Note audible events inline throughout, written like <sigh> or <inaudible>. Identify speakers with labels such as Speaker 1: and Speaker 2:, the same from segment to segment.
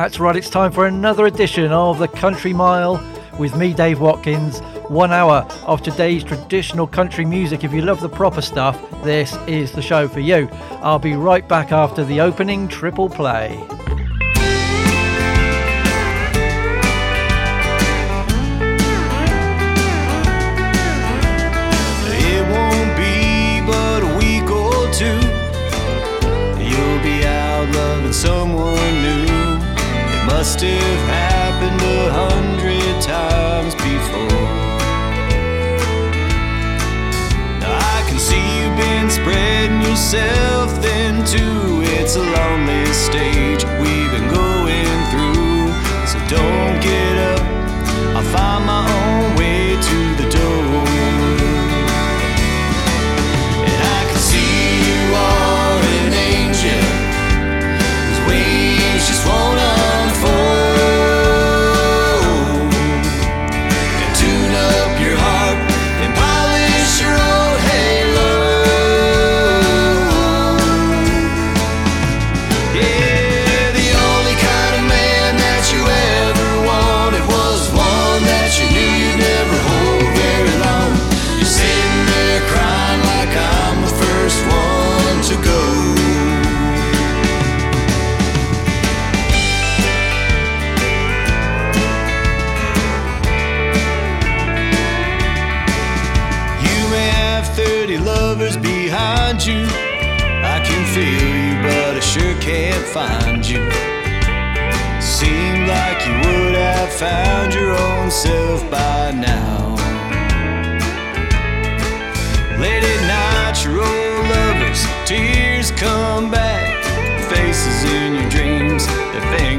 Speaker 1: That's right, it's time for another edition of the Country Mile with me, Dave Watkins. One hour of today's traditional country music. If you love the proper stuff, this is the show for you. I'll be right back after the opening triple play.
Speaker 2: Someone new. Must have happened a hundred times before. I can see you've been spreading yourself thin too. It's a lonely stage we've been going through. So don't get up. I'll find my own way to the door. And I can see you are an angel wings just won't now. Late at night, your old lovers, tears come back. Faces in your dreams, their fingers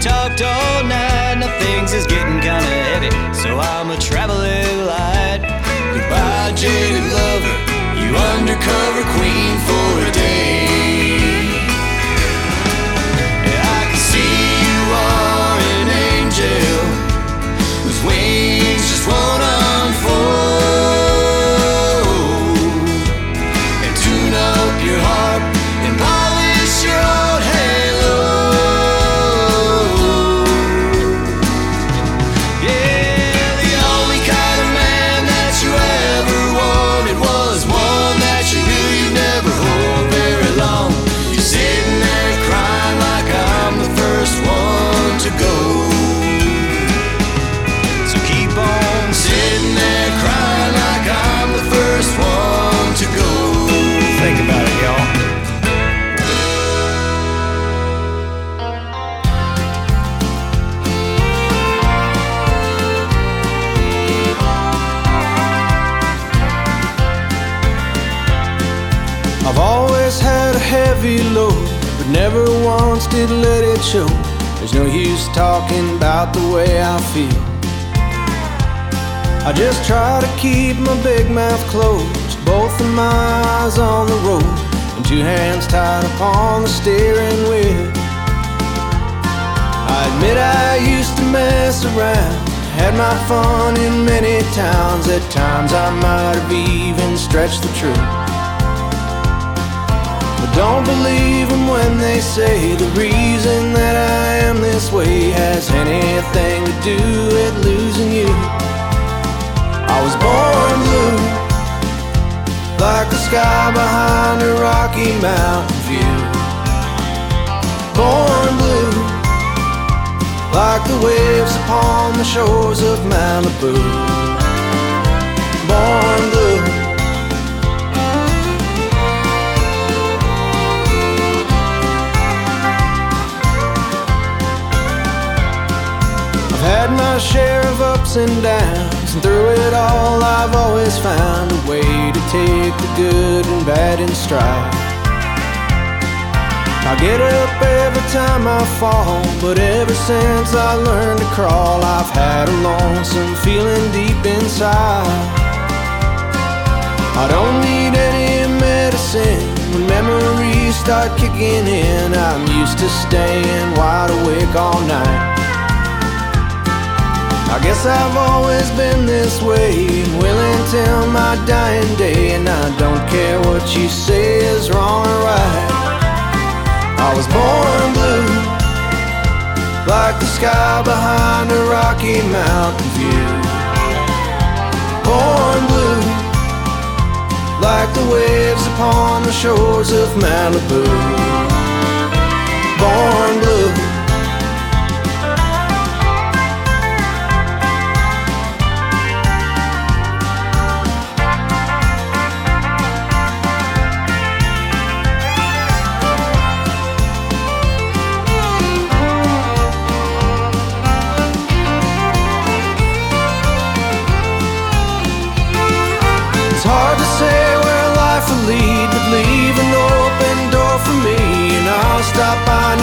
Speaker 2: talked all night. Now things is getting kinda heavy, so I'm a traveling light. Goodbye, jaded lover, you undercover queen
Speaker 3: did let it show. There's no use talking about the way I feel. I just try to keep my big mouth closed, both of my eyes on the road, and two hands tied upon the steering wheel. I admit I used to mess around, had my fun in many towns. At times I might have even stretched the truth. Don't believe them when they say the reason that I am this way has anything to do with losing you. I was born blue, like the sky behind a Rocky Mountain view. Born blue, like the waves upon the shores of Malibu. Born blue. Had my share of ups and downs and through it all, I've always found a way to take the good and bad in stride. I get up every time I fall, but ever since I learned to crawl, I've had a lonesome feeling deep inside. I don't need any medicine when memories start kicking in. I'm used to staying wide awake all night. I guess I've always been this way, willing till my dying day, and I don't care what you say is wrong or right. I was born blue, like the sky behind a Rocky Mountain view. Born blue, like the waves upon the shores of Malibu. Born blue.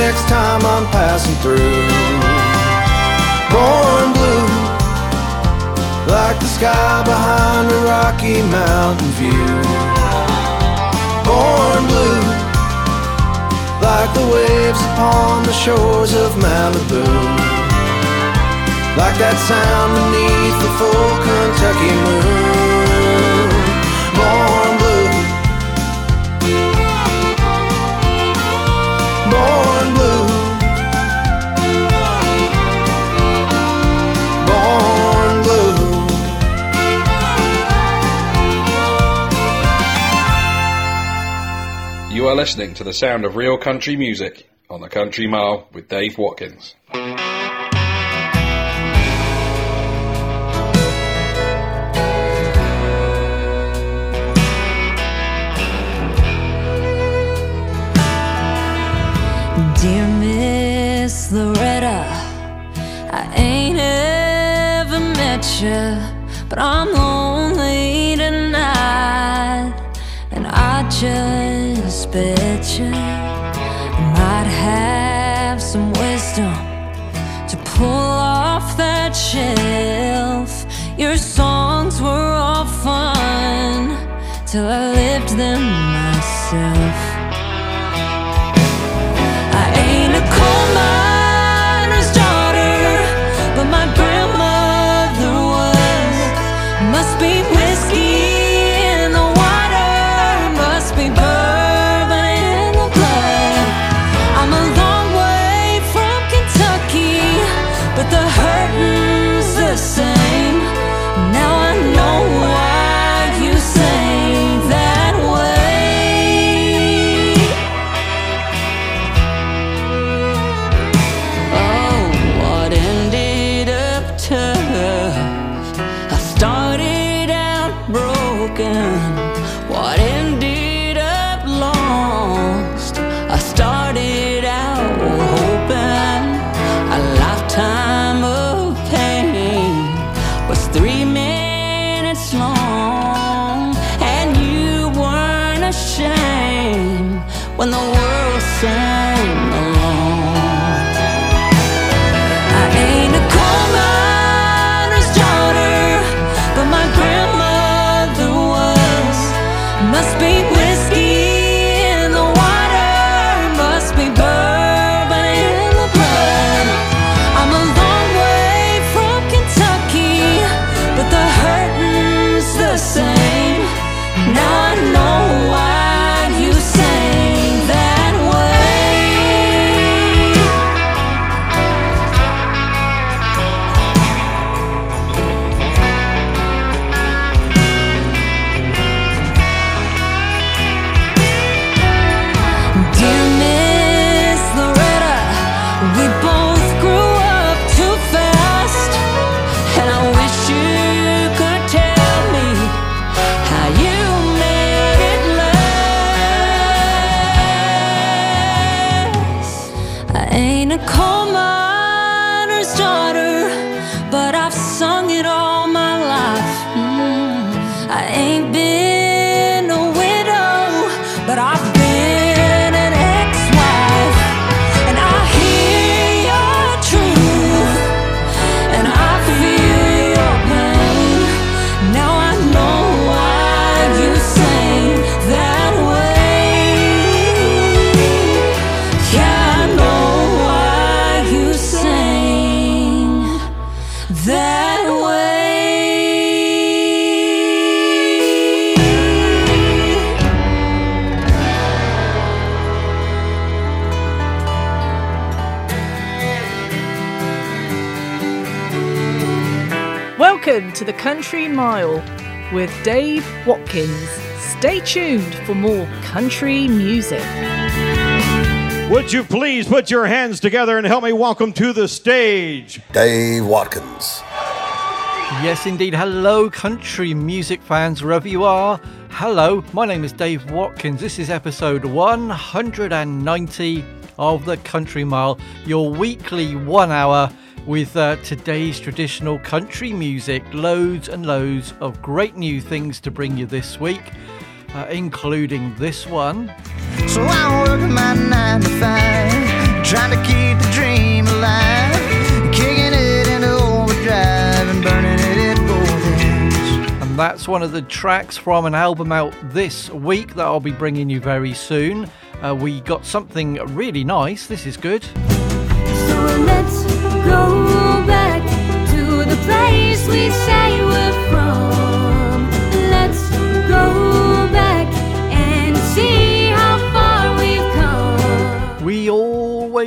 Speaker 3: Next time I'm passing through. Born blue, like the sky behind a Rocky Mountain view. Born blue, like the waves upon the shores of Malibu. Like that sound beneath the full Kentucky moon. Born
Speaker 4: You are listening to the sound of real country music on the Country Mile with Dave Watkins.
Speaker 5: Dear Miss Loretta, I ain't ever met you, but I'm lonely tonight, and I just bet you might have some wisdom to pull off that shelf. Your songs were all fun till I lived them myself.
Speaker 6: To the Country Mile with Dave Watkins. Stay tuned for more country music.
Speaker 7: Would you please put your hands together and help me welcome to the stage
Speaker 8: Dave Watkins.
Speaker 1: Yes, indeed. Hello, country music fans, wherever you are. Hello, my name is Dave Watkins. This is episode 190 of the Country Mile, your weekly one hour with uh, today's traditional country music. Loads and loads of great new things to bring you this week, uh, including this one.
Speaker 9: So I work my nine to five, trying to keep the dream alive, kicking it into overdrive and burning it at both ends.
Speaker 1: And that's one of the tracks from an album out this week that I'll be bringing you very soon. Uh, we got something really nice. This is good.
Speaker 5: So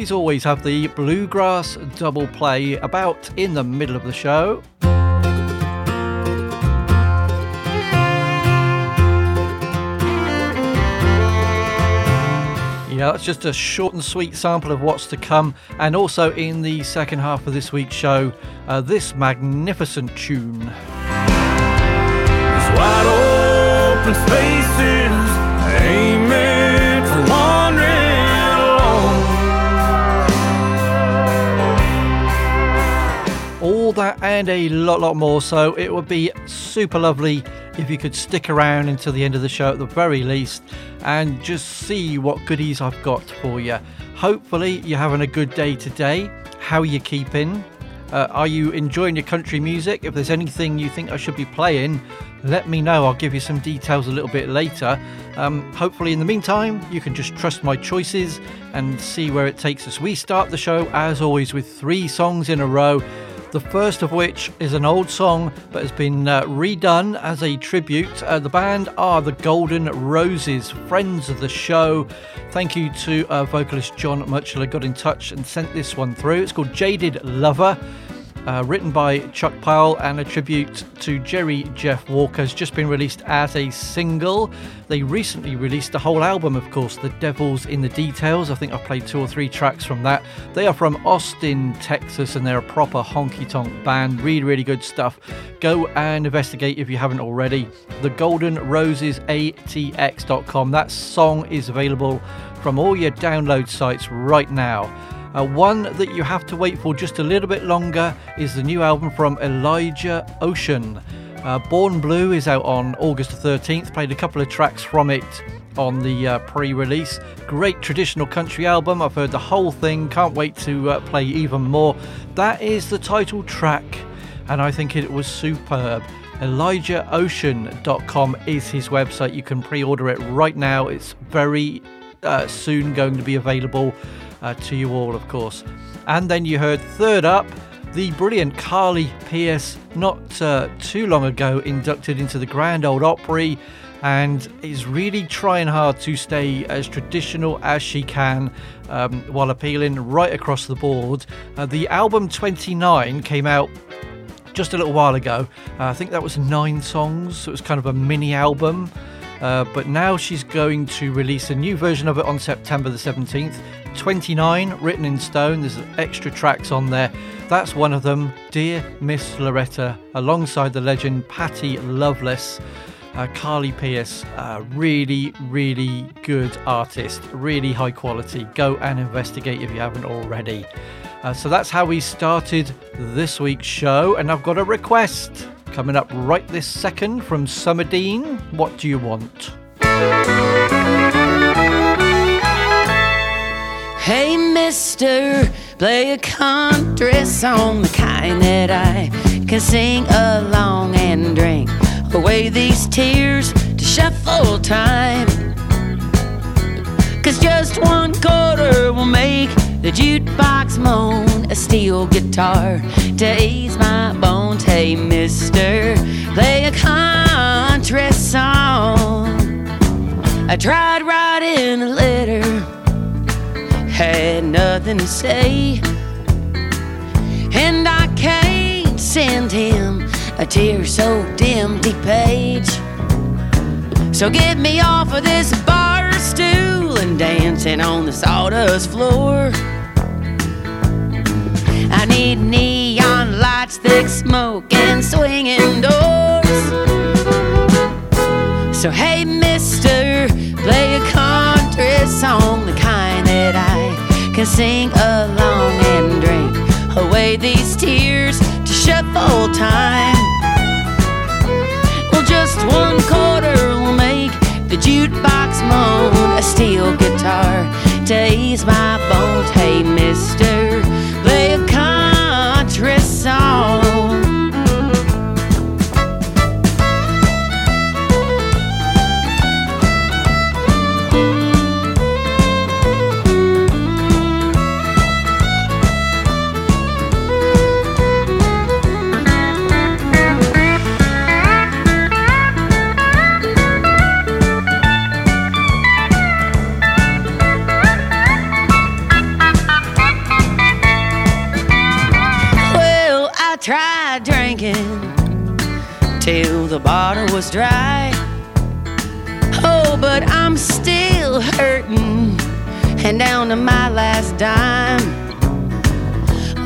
Speaker 1: always, always have the bluegrass double play about in the middle of the show. Yeah, that's just a short and sweet sample of what's to come. And also in the second half of this week's show, uh, this magnificent tune.
Speaker 10: These wide open spaces ain't for wandering alone.
Speaker 1: all that and a lot, lot more. So it would be super lovely if you could stick around until the end of the show at the very least and just see what goodies I've got for you. Hopefully, you're having a good day today. How are you keeping? Uh, are you enjoying your country music? If there's anything you think I should be playing, let me know. I'll give you some details a little bit later. Um, hopefully, in the meantime, you can just trust my choices and see where it takes us. We start the show, as always, with three songs in a row. The first of which is an old song but has been uh, redone as a tribute. Uh, the band are the Golden Roses, friends of the show. Thank you to uh, vocalist John Mutchler, got in touch and sent this one through. It's called Jaded Lover. Uh, written by Chuck Pyle and a tribute to Jerry Jeff Walker has just been released as a single. They recently released a whole album, of course, The Devil's in the Details. I think I've played two or three tracks from that. They are from Austin, Texas, and they're a proper honky tonk band. Really, really good stuff. Go and investigate if you haven't already. The Golden Roses ATX.com. That song is available from all your download sites right now. Uh, one that you have to wait for just a little bit longer is the new album from Elijah Ocean. Uh, Born Blue is out on August 13th. Played a couple of tracks from it on the uh, pre release. Great traditional country album. I've heard the whole thing. Can't wait to uh, play even more. That is the title track, and I think it was superb. ElijahOcean.com is his website. You can pre order it right now. It's very uh, soon going to be available uh, to you all, of course. And then you heard third up the brilliant Carly Pearce, not uh, too long ago inducted into the Grand Ole Opry, and is really trying hard to stay as traditional as she can um, while appealing right across the board. Uh, the album 29 came out just a little while ago. Uh, I think that was nine songs, so it was kind of a mini album. Uh, but now she's going to release a new version of it on September the 17th. 29 written in stone. There's extra tracks on there. That's one of them, Dear Miss Loretta, alongside the legend Patty Loveless. Uh, Carly Pearce, uh, really, really good artist, really high quality. Go and investigate if you haven't already. Uh, so that's how we started this week's show, and I've got a request coming up right this second from Summer Dean. What do you want?
Speaker 8: Hey, mister, play a country song, the kind that I can sing along and drink away these tears to shuffle time. Cause just one quarter will make the jukebox moan, a steel guitar to ease my bones. Hey, mister, play a country song. I tried writing a letter had nothing to say. And I can't send him a tear soaked empty page. So get me off of this bar stool and dancing on the sawdust floor. I need neon lights, thick smoke, and swinging doors. So hey, mister, play a country song, can sing along and drink away these tears to shuffle time. Well, just one quarter will make the jukebox moan, a steel guitar to ease my bones. Hey, mister, play a country song. Bottle was dry. Oh, but I'm still hurting and down to my last dime.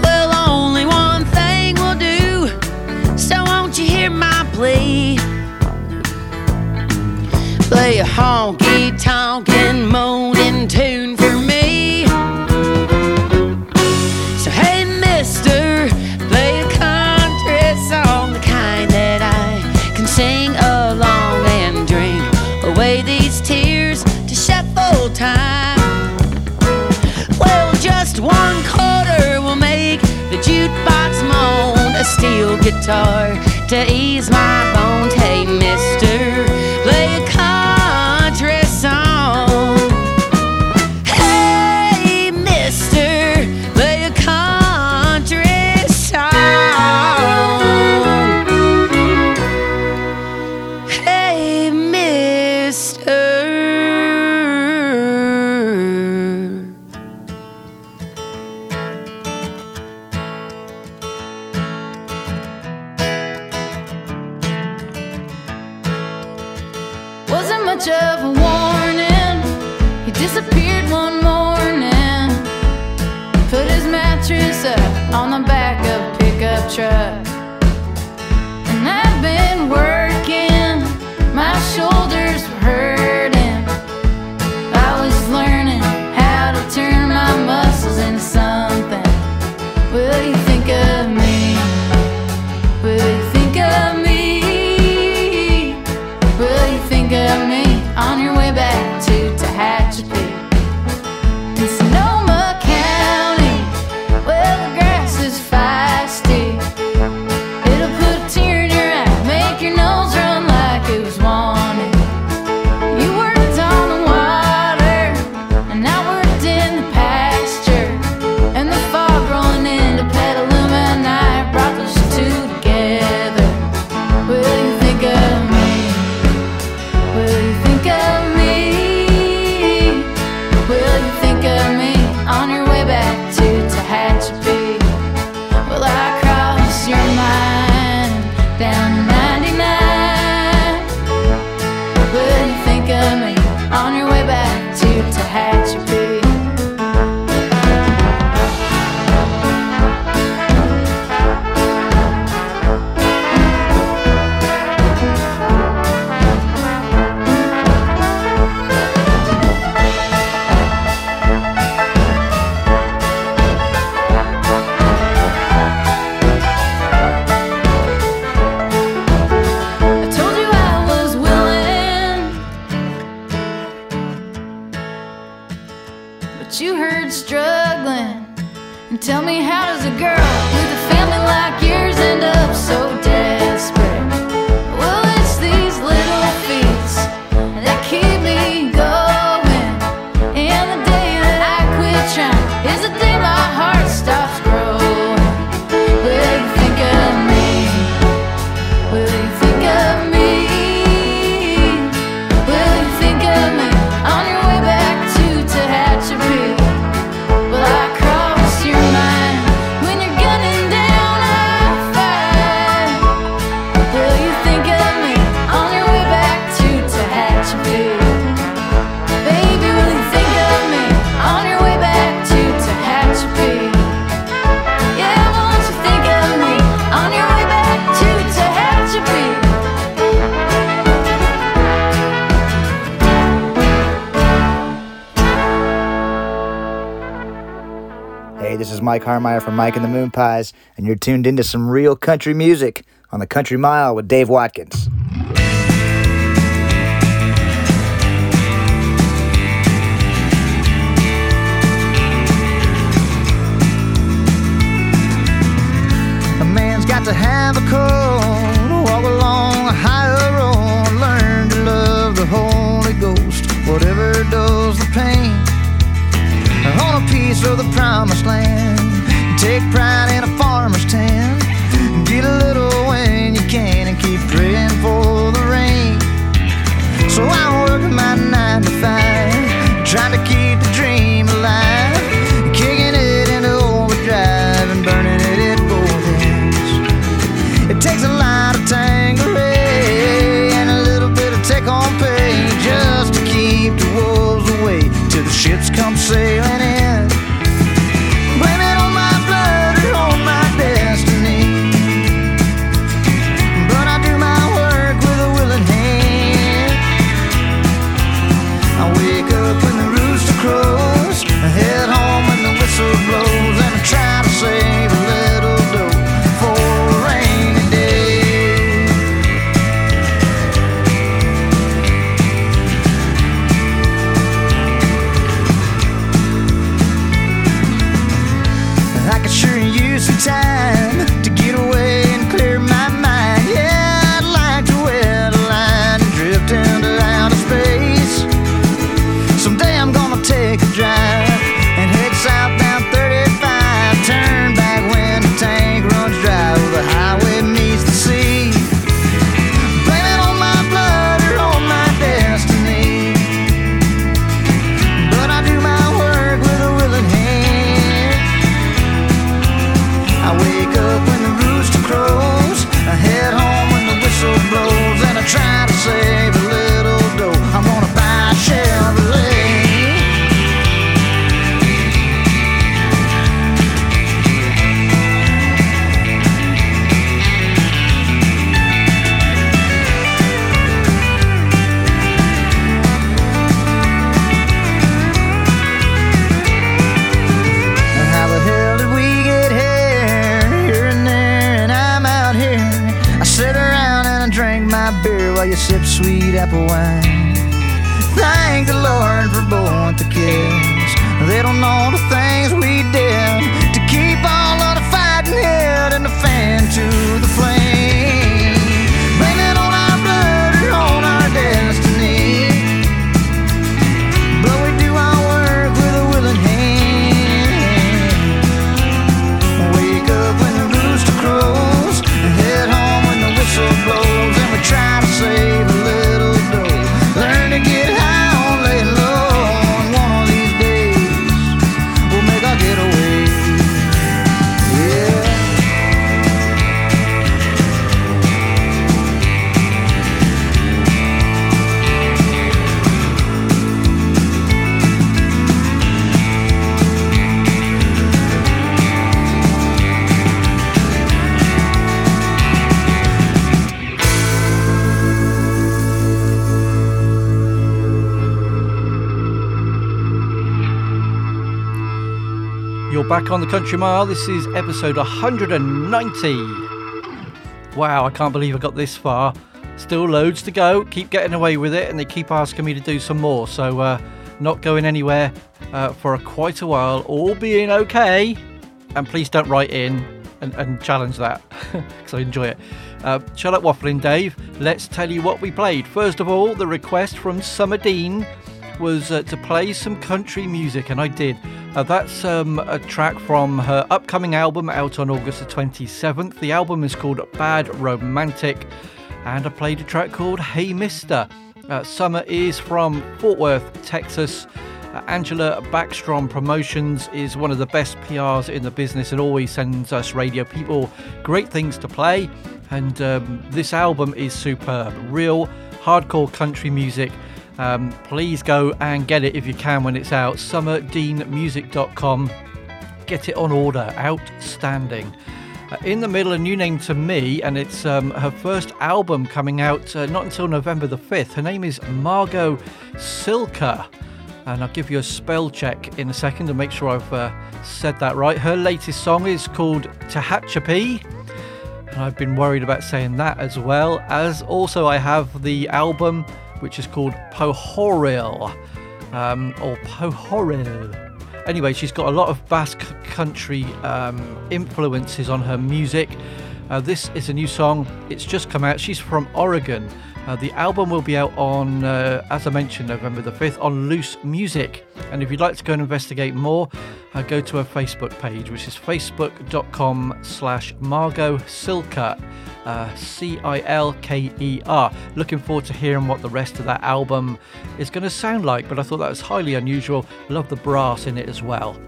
Speaker 8: Well, only one thing will do, so won't you hear my plea? Play a honky tonkin' moaning tune steel guitar to ease my bones. Hey, mister,
Speaker 9: Pies, and you're tuned into some real country music on the Country Mile with Dave Watkins. A man's got to have a to walk along a higher road, learn to love the Holy Ghost, whatever does the pain on a piece of the promised land. Take pride in a farmer's tan. Get a little when you can and keep praying for the rain. So I work my nine to five, trying to keep the dream alive. Kicking it into overdrive and burning it at both ends. It takes a lot of Tanqueray eh, and a little bit of take on pay just to keep the wolves away till the ships come sailing on the
Speaker 1: Country Mile. This is episode 190. Wow, I can't believe I got this far. Still loads to go. Keep getting away with it, and they keep asking me to do some more. So, uh, not going anywhere uh, for a, quite a while. All being okay. and please don't write in and, and challenge that <laughs> because I enjoy it. Uh, shut up, waffling, Dave. Let's tell you what we played. First of all, the request from Summer Dean was uh, to play some country music, and I did. Uh, that's um, a track from her upcoming album out on August the 27th. The album is called Bad Romantic, and I played a track called Hey Mister. Uh, Summer is from Fort Worth, Texas. Uh, Angela Backstrom Promotions is one of the best PRs in the business and always sends us radio people great things to play. And um, this album is superb. Real hardcore country music. Um, please go and get it if you can when it's out. SummerDeanMusic.com. Get it on order. Outstanding. Uh, in the middle, a new name to me, and it's um, her first album coming out uh, not until November the 5th. Her name is Margo Cilker and I'll give you a spell check in a second to make sure I've uh, said that right. Her latest song is called Tehachapi, and I've been worried about saying that as well. As also, I have the album which is called Pohorylle, um, or Pohorylle. Anyway, she's got a lot of Basque country um, influences on her music. Uh, this is a new song, it's just come out. She's from Oregon. Uh, the album will be out on, uh, as I mentioned, November the 5th on Loose Music. And if you'd like to go and investigate more, uh, go to her Facebook page, which is facebook.com slash Margo Cilker, uh, C I L K E R. Looking forward to hearing what the rest of that album is going to sound like, but I thought that was highly unusual. Love the brass in it as well.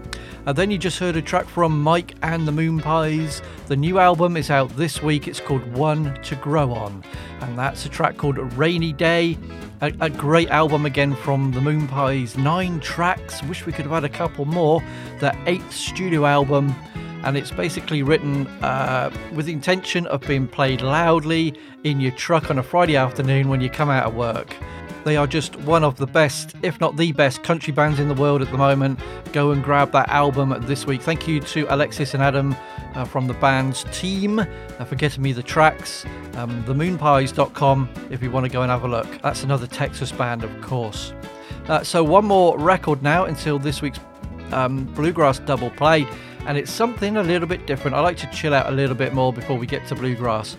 Speaker 1: And then you just heard a track from Mike and the Moonpies. The new album is out this week. It's called One to Grow On. And that's a track called Rainy Day. A, a great album again from the Moonpies. Nine tracks. Wish we could have had a couple more. Their eighth studio album. And it's basically written uh, with the intention of being played loudly in your truck on a Friday afternoon when you come out of work. They are just one of the best, if not the best, country bands in the world at the moment. Go and grab that album this week. Thank you to Alexis and Adam uh, from the band's team uh, for getting me the tracks. Um, themoonpies.com if you want to go and have a look. That's another Texas band, of course. Uh, so, one more record now until this week's um, Bluegrass double play, and it's something a little bit different. I like to chill out a little bit more before we get to Bluegrass.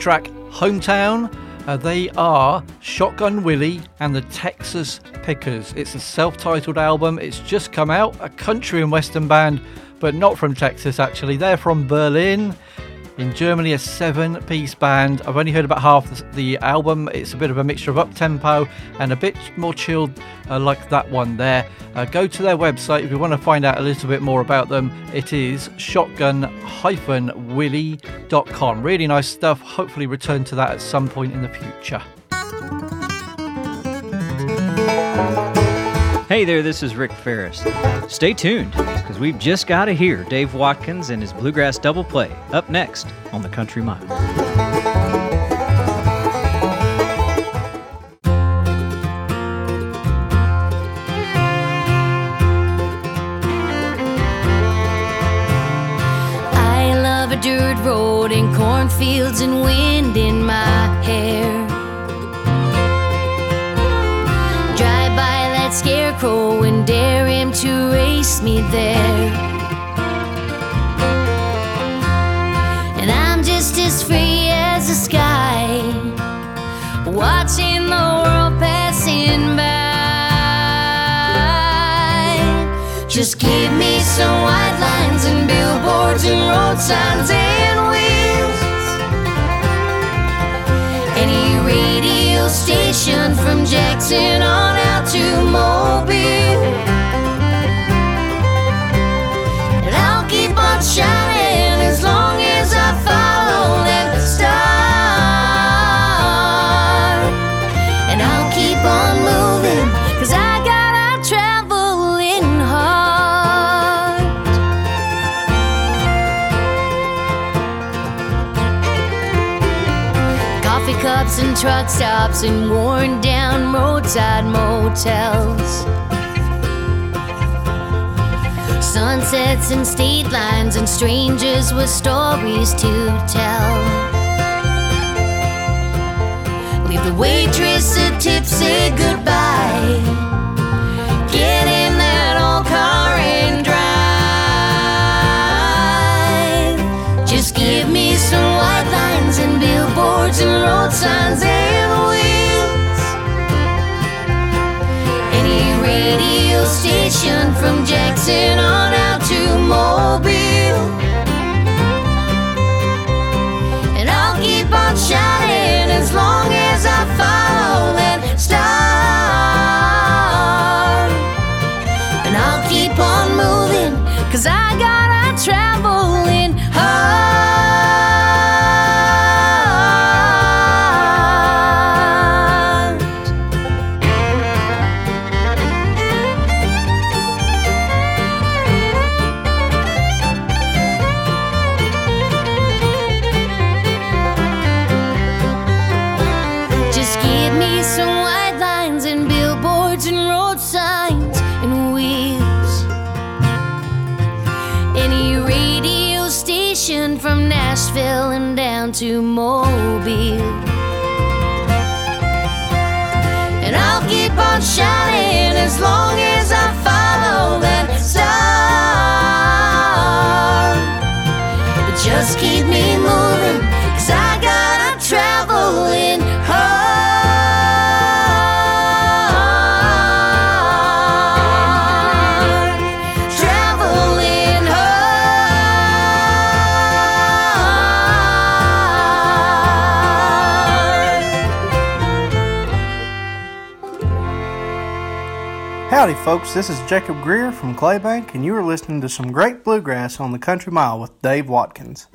Speaker 1: Track Hometown. Uh, they are Shotgun Willie and the Texas Pickers. It's a self titled album, it's just come out, a country and western band, but not from Texas actually. They're from Berlin in Germany, a seven piece band. I've only heard about half the album. It's a bit of a mixture of up tempo and a bit more chilled, uh, like that one there. Uh, go to their website if you want to find out a little bit more about them. It is shotgun willy.com. Really nice stuff. Hopefully, return to that at some point in the future.
Speaker 11: Hey there, this is Rick Ferris. Stay tuned, because we've just got to hear Dave Watkins and his Bluegrass Double Play up next on the Country Mile.
Speaker 12: I love a dirt road and cornfields and wind me there. And I'm just as free as the sky, watching the world passing by. Just give me some white lines and billboards and road signs and wheels. Any radio station from Jackson on out to Mobile. Coffee cups and truck stops and worn down roadside motels. Sunsets and state lines and strangers with stories to tell. Leave the waitress a tip, say goodbye. Get in that old car and drive. Just give me some white lines and billboards and road signs and station from Jackson on out to Mobile.
Speaker 13: Howdy, folks. This is Jacob Greer from Claybank, and you are listening to some great bluegrass on the Country Mile with Dave Watkins.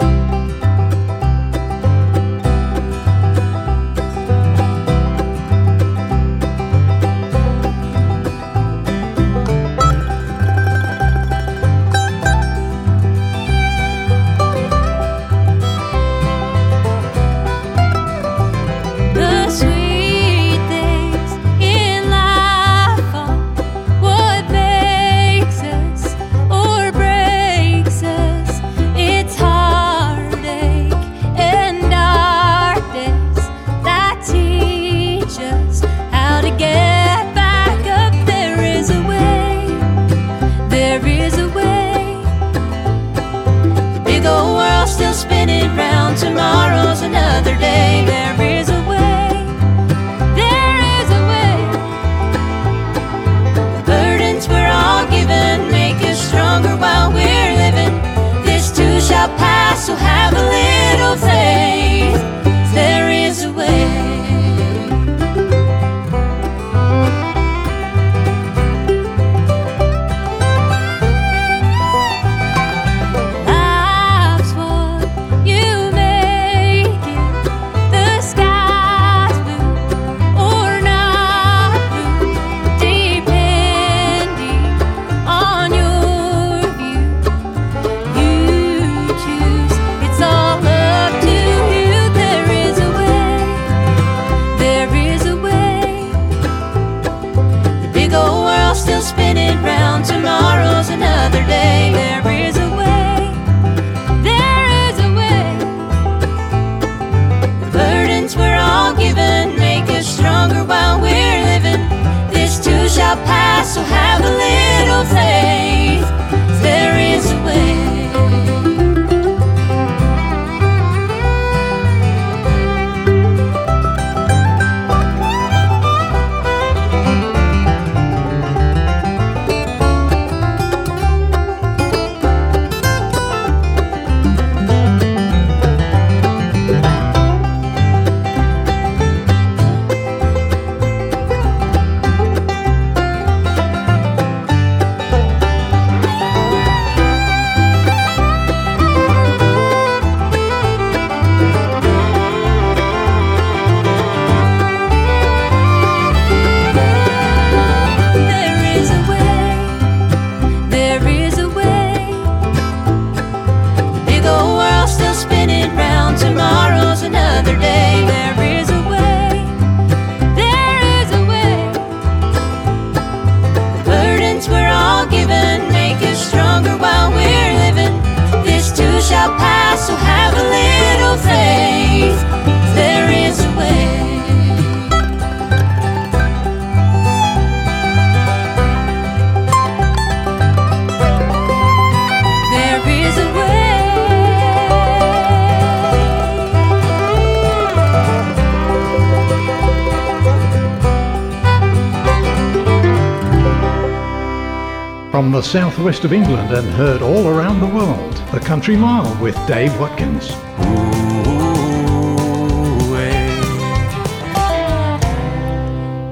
Speaker 14: Southwest of England and heard all around the world, The Country Mile with Dave Watkins.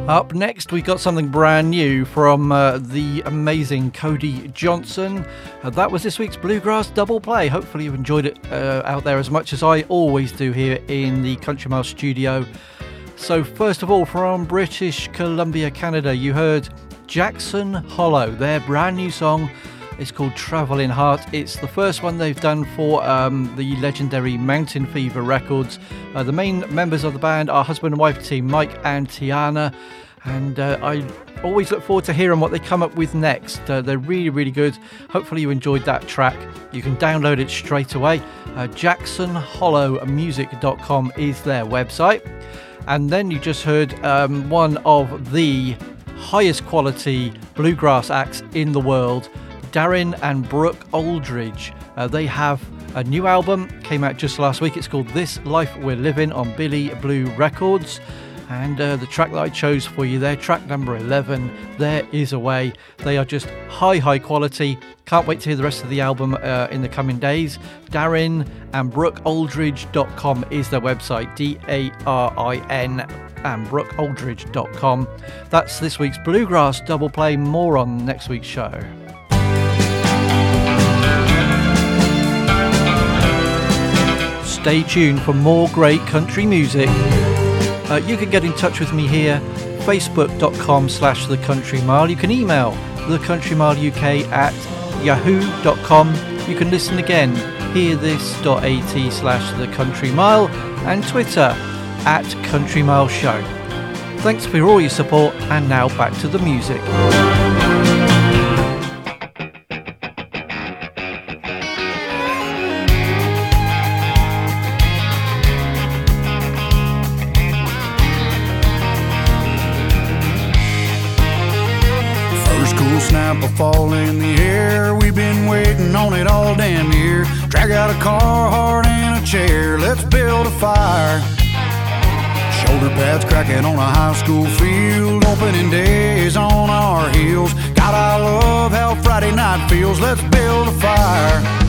Speaker 1: Up next, we got something brand new from uh, the amazing Cody Johnson. Uh, that was this week's Bluegrass Double Play. Hopefully, you've enjoyed it uh, out there as much as I always do here in the Country Mile studio. So, first of all, from British Columbia, Canada, you heard Jackson Hollow, their brand new song. It's called Travelling Heart. It's the first one they've done for um, the legendary Mountain Fever Records. Uh, the main members of the band are husband and wife team Mike and Tiana, and uh, I always look forward to hearing what they come up with next. Uh, they're really, really good. Hopefully, you enjoyed that track. You can download it straight away. Uh, JacksonHollowMusic.com is their website. And then you just heard um, one of the highest quality bluegrass acts in the world, Darin and Brooke Aldridge. Uh, they have a new album, came out just last week. It's called This Life We're Living on Billy Blue Records. And uh, the track that I chose for you there, track number 11, There Is a Way. They are just high, high quality. Can't wait to hear the rest of the album uh, in the coming days. Darin and BrookeAldridge.com is their website, D A R I N and BrookeAldridge.com. That's this week's Bluegrass Double Play. More on next week's show. Stay tuned for more great country music. Uh, you can get in touch with me here, facebook.com slash the country mile. You can email the country mile UK at yahoo.com. You can listen again, hearthis.at slash the country mile, and Twitter at country mile show. Thanks for all your support, and now back to the music.
Speaker 15: Fall in the air. We've been waiting on it all damn year. Drag out a car, hard and a chair. Let's build a fire. Shoulder pads cracking on a high school field. Opening days on our heels. God, I love how Friday night feels. Let's build a fire. Let's build a fire.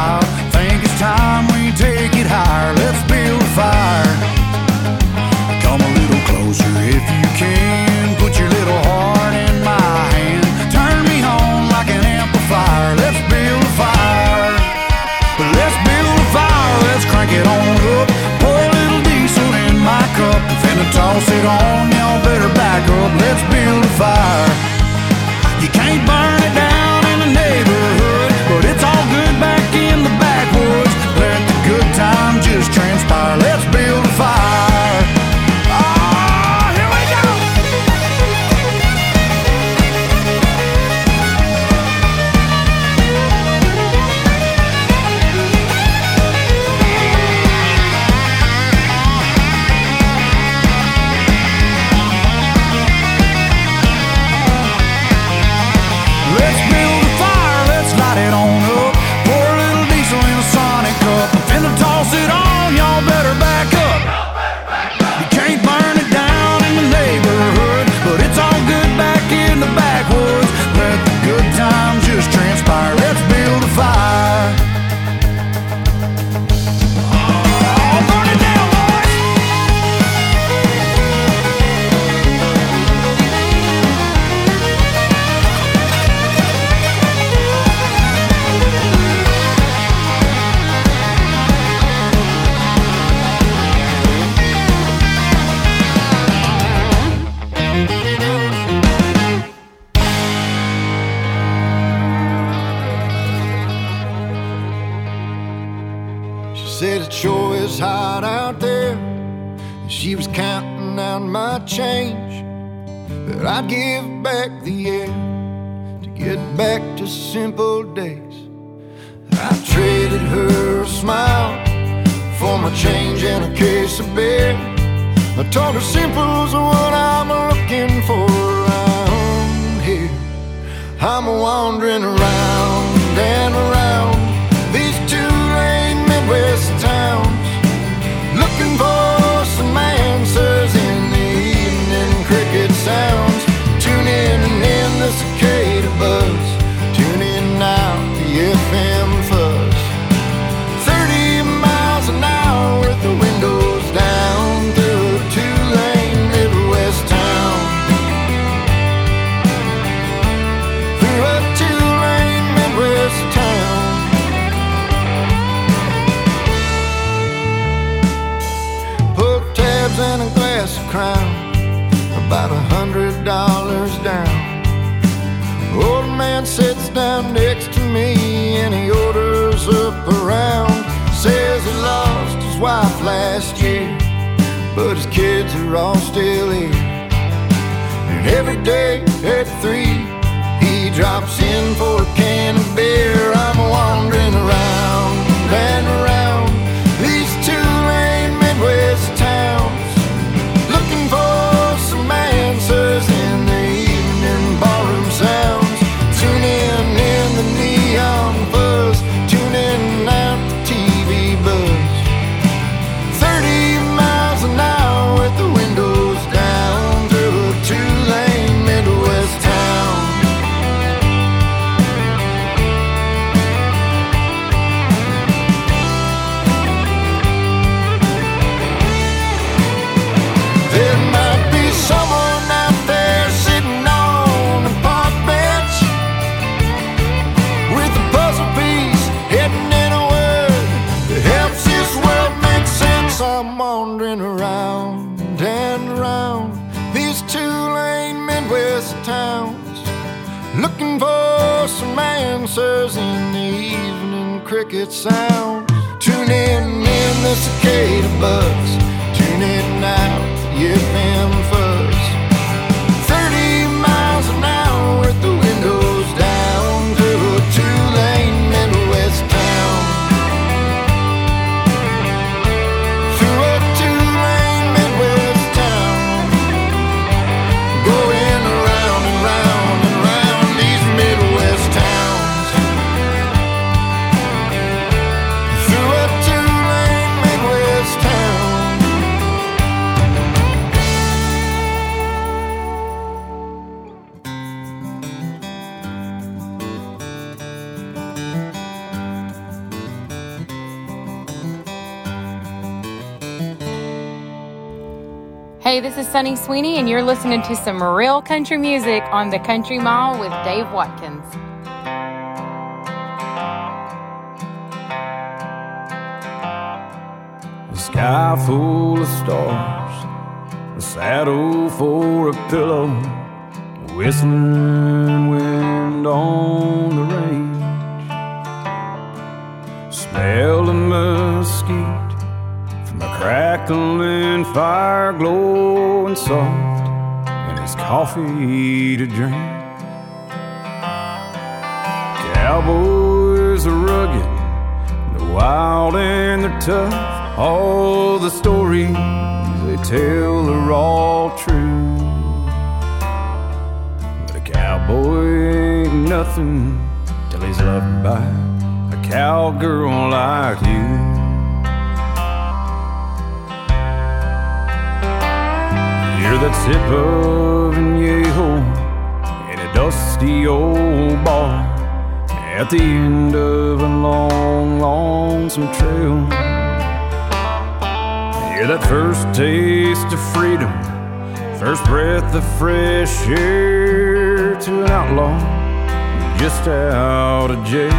Speaker 15: while. Think it's time we take it higher. Let's build a fire. Come a little closer if you can. Put your little heart in my hand. Turn me on like an amplifier. Let's build a fire. Let's build a fire. Let's crank it on up. Pour a little diesel in my cup. Finna toss it on. Y'all better back up. Let's build a fire.
Speaker 16: Sunny Sweeney, and you're listening to some real country music on the Country Mile with Dave Watkins.
Speaker 10: A sky full of stars, a saddle for a pillow, whistling wind on the range. Smell the mesquite a crackling fire, glowing soft, and his coffee to drink. Cowboys are rugged, they're wild and they're tough. All the stories they tell are all true. But a cowboy ain't nothing till he's loved by a cowgirl like you. That sip of añejo in a dusty old bar at the end of a long, lonesome trail. Hear that first taste of freedom, first breath of fresh air to an outlaw. Just out of jail.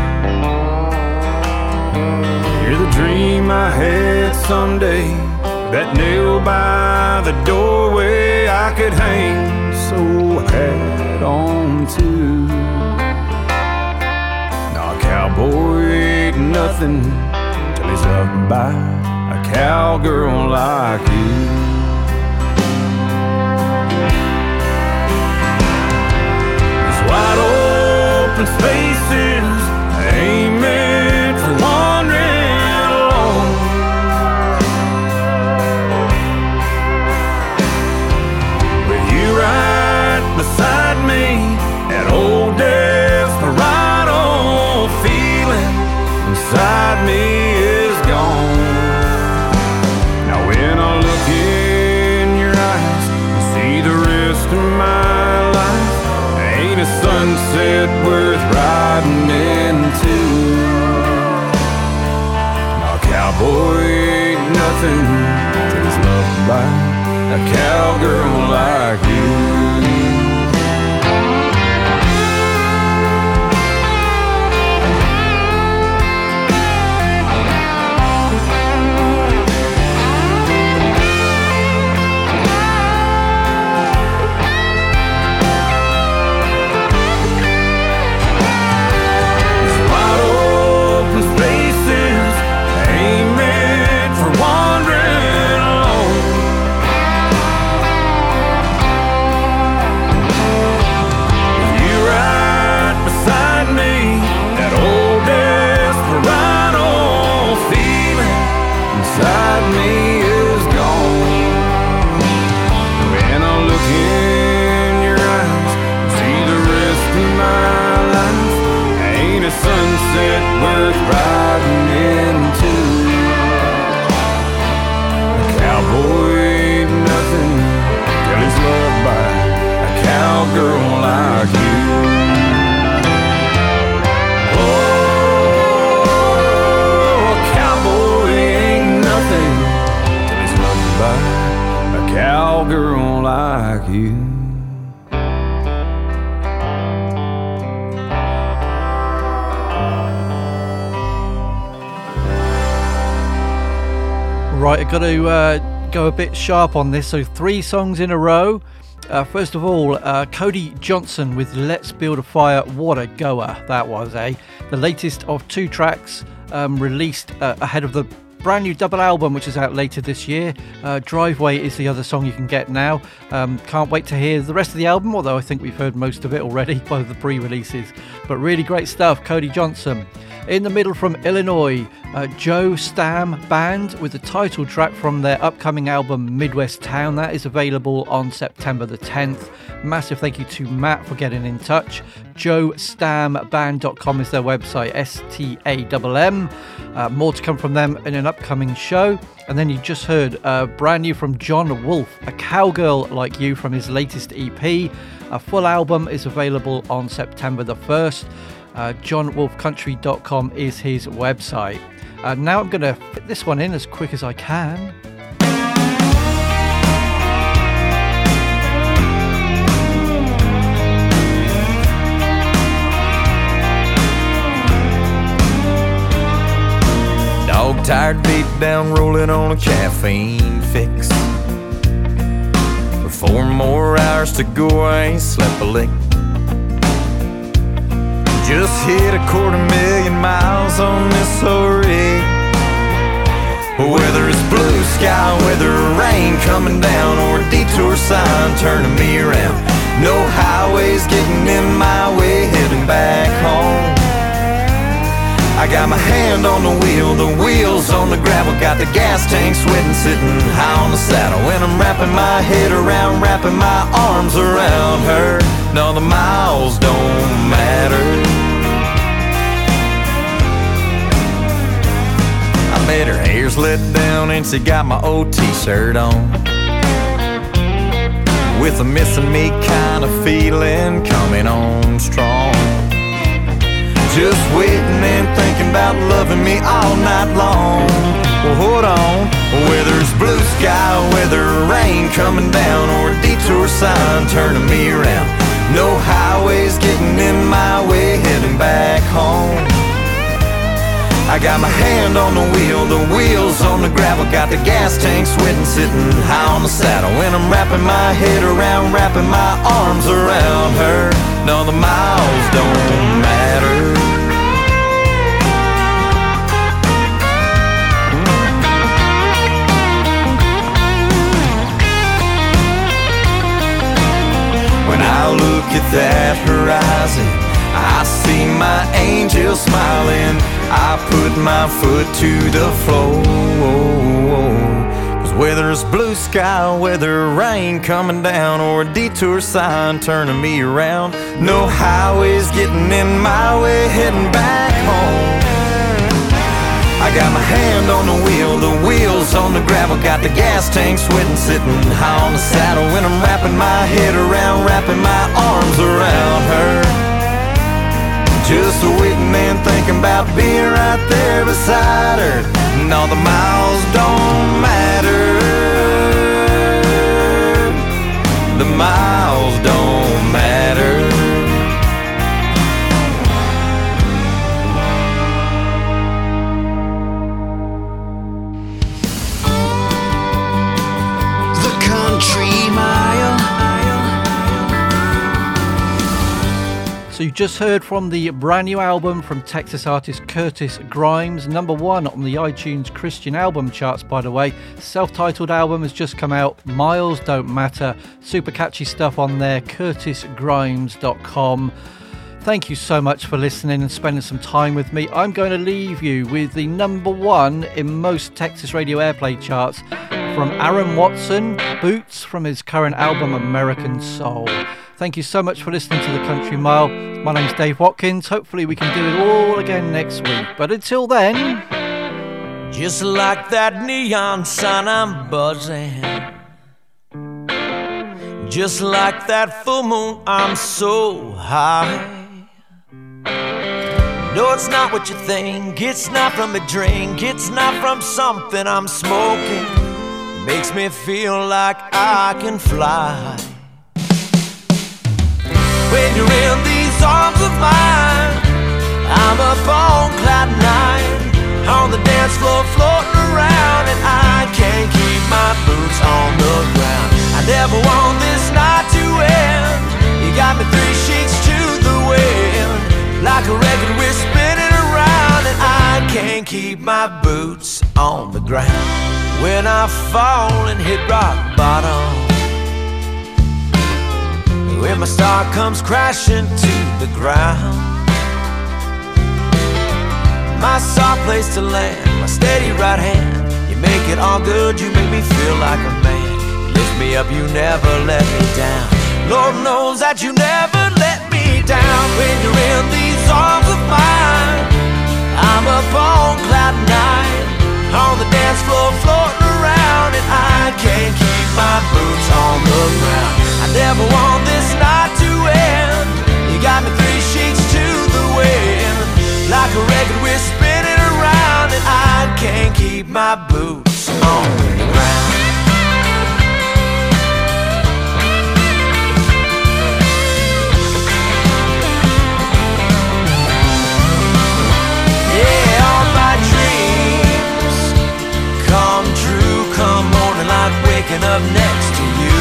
Speaker 10: Hear the dream I had someday, that nail by the doorway I could hang so hat on to. Now a cowboy ain't nothing till he's loved by a cowgirl like you. Wide open spaces a cowgirl Right,
Speaker 1: I've got to uh, go a bit sharp on this. So, three songs in a row. Uh, first of all, uh, Cody Johnson with Let's Build a Fire. What a goer that was, eh? The latest of two tracks um, released uh, ahead of the brand new double album, which is out later this year. Uh, Driveway is the other song you can get now. Um, can't wait to hear the rest of the album, although I think we've heard most of it already <laughs> by the pre releases. But really great stuff, Cody Johnson. In the middle from Illinois, uh, Joe Stamm Band with the title track from their upcoming album Midwest Town. That is available on September the 10th. Massive thank you to Matt for getting in touch. JoeStammBand.com is their website, S T A M. Uh, more to come from them in an upcoming show. And then you just heard uh, brand new from Jon Wolfe, A Cowgirl Like You from his latest EP. A full album is available on September the 1st. Uh, jonwolfecountry.com is his website. Uh, now I'm going to fit this one in as quick as I can.
Speaker 17: Dog tired, beat down, rolling on a caffeine fix. Four more hours to go, I ain't slept a lick. Just hit a quarter million miles on this old rig. Whether it's blue sky, whether rain coming down, or a detour sign turning me around. No highways getting in my way, heading back home. I got my hand on the wheel, the wheels on the gravel, got the gas tank sweating, sitting high on the saddle. When I'm wrapping my head around, wrapping my arms around her, no, the miles don't matter. I bet her hair's let down and she got my old t-shirt on. With a missing me kind of feeling coming on strong. Just waiting and thinking about loving me all night long. Well, hold on. Whether it's blue sky, whether rain coming down, or a detour sign turning me around. No highways getting in my way, heading back home. I got my hand on the wheel, the wheels on the gravel, got the gas tank sweating, sitting high on the saddle. When I'm wrapping my head around, wrapping my arms around her, no, the miles don't matter. I look at that horizon, I see my angel smiling. I put my foot to the floor. Cause whether it's blue sky, whether rain coming down, or a detour sign turning me around, no highways getting in my way, heading back home. Got my hand on the wheel, the wheels on the gravel, got the gas tank sweating, sitting high on the saddle. When I'm wrapping my head around, wrapping my arms around her. Just a waiting and thinking about being right there beside her. And all the miles don't matter. The miles
Speaker 1: just heard from the brand new album from Texas artist Curtis Grimes, number one on the iTunes Christian album charts, by the way. Self-titled album has just come out. Miles don't matter. Super catchy stuff on there. CurtisGrimes.com. Thank you so much for listening and spending some time with me. I'm going to leave you with the number one in most Texas radio airplay charts from Aaron Watson, Boots from his current album American Soul. Thank you so much for listening to the Country Mile. My name's Dave Watkins. Hopefully, we can do it all again next week. But until then,
Speaker 2: Just like that neon sign, I'm buzzing. Just like that full moon, I'm so high. No, it's not what you think. It's not from a drink. It's not from something I'm smoking. Makes me feel like I can fly. When you're in these arms of mine, I'm up on cloud nine. On the dance floor, floating around, and I can't keep my boots on the ground. I never want this night to end. You got me three sheets to the wind, like a record we're spinning around, and I can't keep my boots on the ground. When I fall and hit rock bottom. When my star comes crashing to the ground. My soft place to land, my steady right hand. You make it all good, you make me feel like a man. Lift me up, you never let me down. Lord knows that you never let me down. When you're in these arms of mine I'm up on cloud nine. On the dance floor floating around And I can't keep my boots on the ground. I never want this night to end. You got me three sheets to the wind. Like a record we're spinning around And I can't keep my boots on the ground waking up next to you.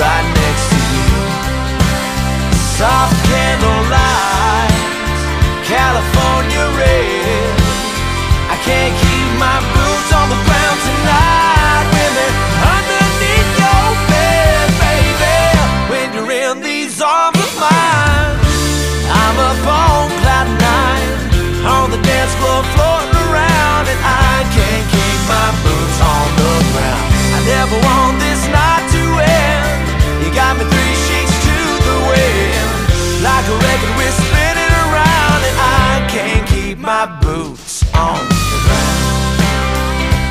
Speaker 2: Right next to you. Soft a record we're spinning around, and I can't keep my boots on the ground.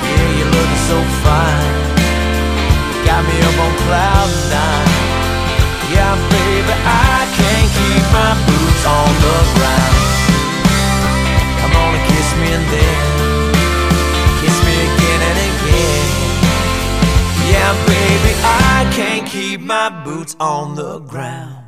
Speaker 2: Yeah, you're looking so fine. Got me up on cloud nine. Yeah, baby, I can't keep my boots on the ground. Come on and kiss me and then kiss me again and again. Yeah, baby, I can't keep my boots on the ground.